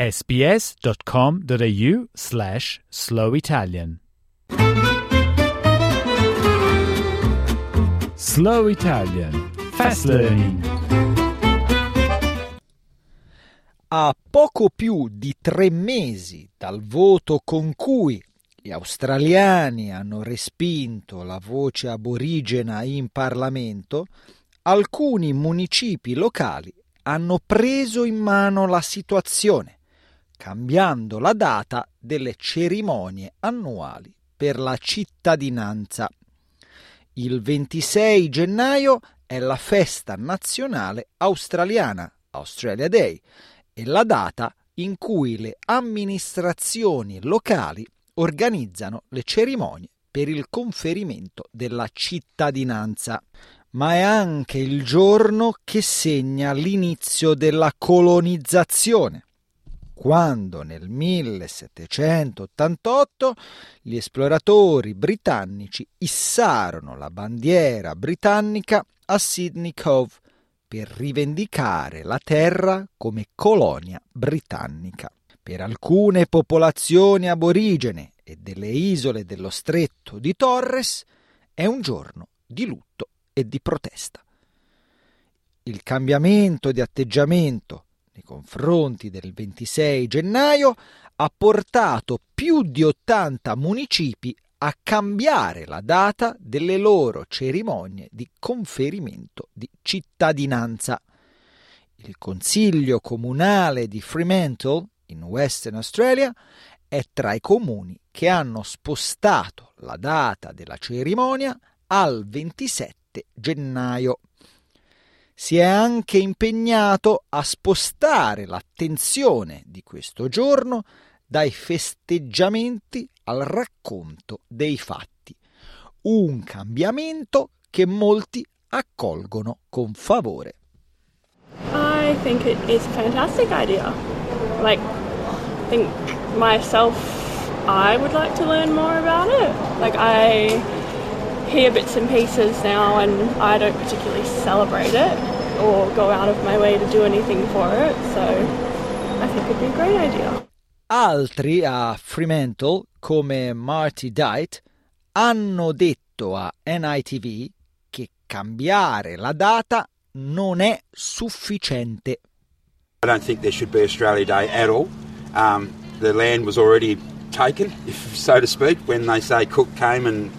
sbs.com.au slash slow Italian. Slow Italian. Fast Learning A poco più di tre mesi dal voto con cui gli australiani hanno respinto la voce aborigena in Parlamento, alcuni municipi locali hanno preso in mano la situazione cambiando la data delle cerimonie annuali per la cittadinanza. Il 26 gennaio è la festa nazionale australiana, Australia Day, e la data in cui le amministrazioni locali organizzano le cerimonie per il conferimento della cittadinanza, ma è anche il giorno che segna l'inizio della colonizzazione quando nel 1788 gli esploratori britannici issarono la bandiera britannica a Sydney Cove per rivendicare la terra come colonia britannica. Per alcune popolazioni aborigene e delle isole dello stretto di Torres è un giorno di lutto e di protesta. Il cambiamento di atteggiamento nei confronti del 26 gennaio ha portato più di 80 municipi a cambiare la data delle loro cerimonie di conferimento di cittadinanza. Il Consiglio comunale di Fremantle, in Western Australia, è tra i comuni che hanno spostato la data della cerimonia al 27 gennaio si è anche impegnato a spostare l'attenzione di questo giorno dai festeggiamenti al racconto dei fatti, un cambiamento che molti accolgono con favore. I think it is a fantastic idea. Like, I think myself, I would like to learn more about it. Like, I hear bits and pieces now, and I don't particularly celebrate it or go out of my way to do anything for it. So I think it'd be a great idea. Altri a Fremantle, come Marty Dight, hanno detto a NITV che cambiare la data non è sufficiente. I don't think there should be Australia Day at all. Um, the land was already taken, if so to speak, when they say Cook came and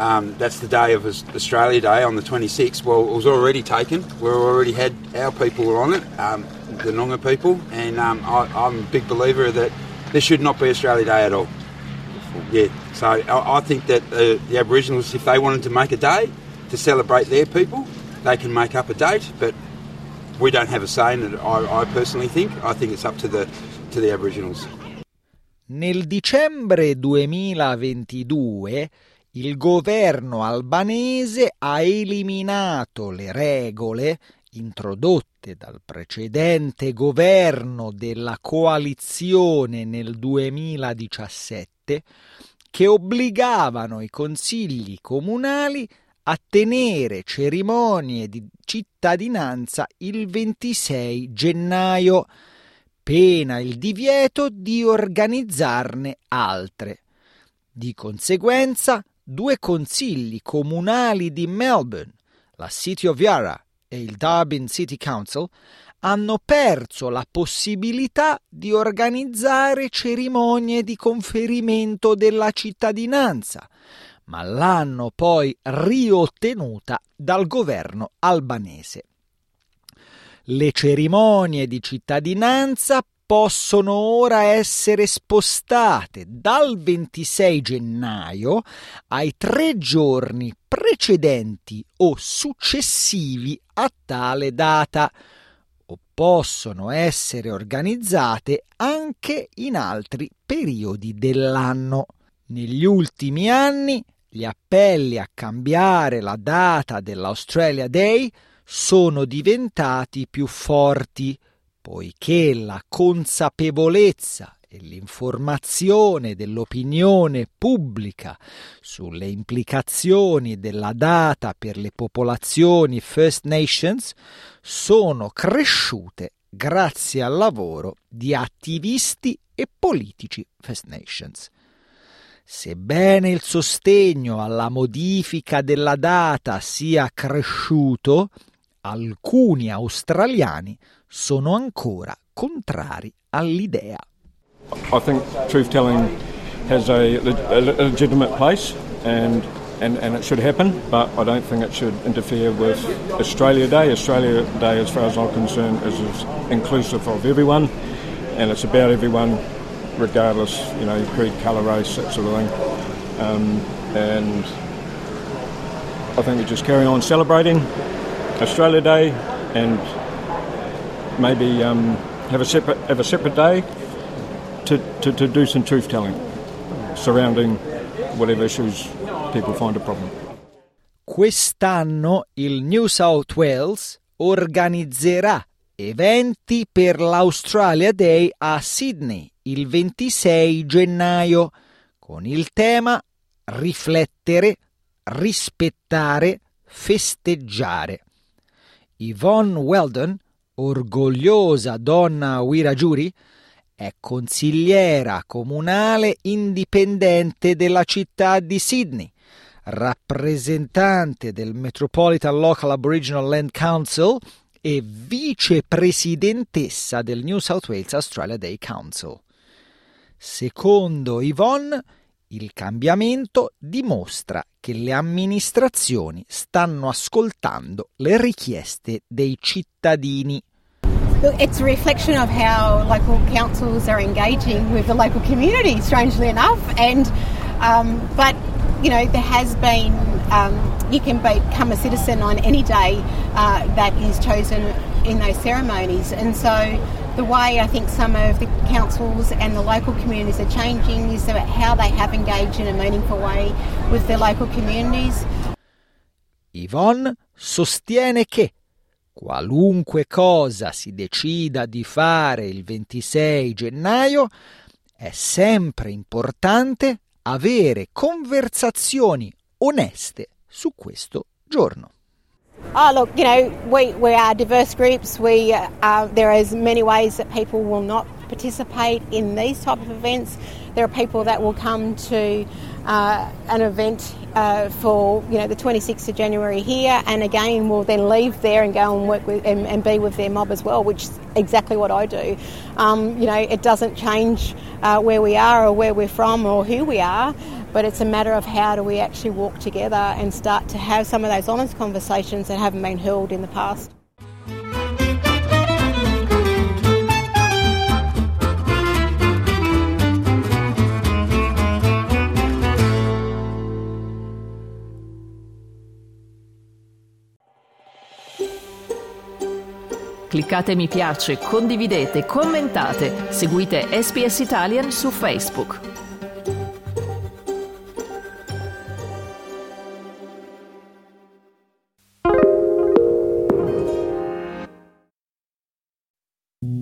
Um, that's the day of Australia Day on the 26th. Well, it was already taken. We already had our people on it, um, the Noongar people, and um, I, am a big believer that this should not be Australia Day at all. Yeah, so I, I think that uh, the Aboriginals, if they wanted to make a day to celebrate their people, they can make up a date, but we don't have a say in it. I, I personally think. I think it's up to the to the Aboriginals. Nel dicembre 2022 il governo albanese ha eliminato le regole introdotte dal precedente governo della coalizione nel 2017 che obbligavano i consigli comunali a tenere cerimonie di cittadinanza il 26 gennaio, pena il divieto di organizzarne altre. Di conseguenza, due consigli comunali di Melbourne, la City of Yarra e il Darwin City Council, hanno perso la possibilità di organizzare cerimonie di conferimento della cittadinanza, ma l'hanno poi riottenuta dal governo albanese. Le cerimonie di cittadinanza possono ora essere spostate dal 26 gennaio ai tre giorni precedenti o successivi a tale data o possono essere organizzate anche in altri periodi dell'anno. Negli ultimi anni gli appelli a cambiare la data dell'Australia Day sono diventati più forti, poiché la consapevolezza e l'informazione dell'opinione pubblica sulle implicazioni della data per le popolazioni First Nations sono cresciute grazie al lavoro di attivisti e politici First Nations. Sebbene il sostegno alla modifica della data sia cresciuto, alcuni australiani sono ancora contrari all'idea. I think truth telling has a, a legitimate place and, and, and it should happen, but I don't think it should interfere with Australia Day. Australia Day, as far as I'm concerned, is, is inclusive of everyone and it's about everyone regardless, you know, creed, colour, race, that sort of thing. Um, and I think we just carry on celebrating Australia Day and maybe um, have a separate have a separate day to, to, to do some truth telling surrounding whatever issues people find a problem. Quest'anno il New South Wales organizzerà eventi per l'Australia Day a Sydney il 26 gennaio con il tema Riflettere, rispettare, festeggiare. Yvonne Weldon, orgogliosa donna Wiradjuri, è consigliera comunale indipendente della città di Sydney, rappresentante del Metropolitan Local Aboriginal Land Council e vicepresidentessa del New South Wales Australia Day Council. Secondo Yvonne, il cambiamento dimostra che le amministrazioni stanno ascoltando le richieste dei cittadini. It's a reflection of how local councils are engaging with the local community, strangely enough. And um, but you know there has been um, you can become a citizen on any day uh, that is chosen in those ceremonies, and so the way I think some of the councils and the local communities are changing is about how they have engaged in a meaningful way with their local communities. Yvonne sostiene che qualunque cosa si decida di fare il 26 gennaio, è sempre importante avere conversazioni oneste su questo giorno. Oh, look, you know, we, we are diverse groups. We, uh, there is many ways that people will not participate in these type of events. There are people that will come to uh, an event uh, for you know the 26th of January here, and again will then leave there and go and work with and, and be with their mob as well, which is exactly what I do. Um, you know, it doesn't change uh, where we are or where we're from or who we are but it's a matter of how do we actually walk together and start to have some of those honest conversations that haven't been held in the past. Cliccate mi piace, condividete, commentate, seguite SPS Italian su Facebook.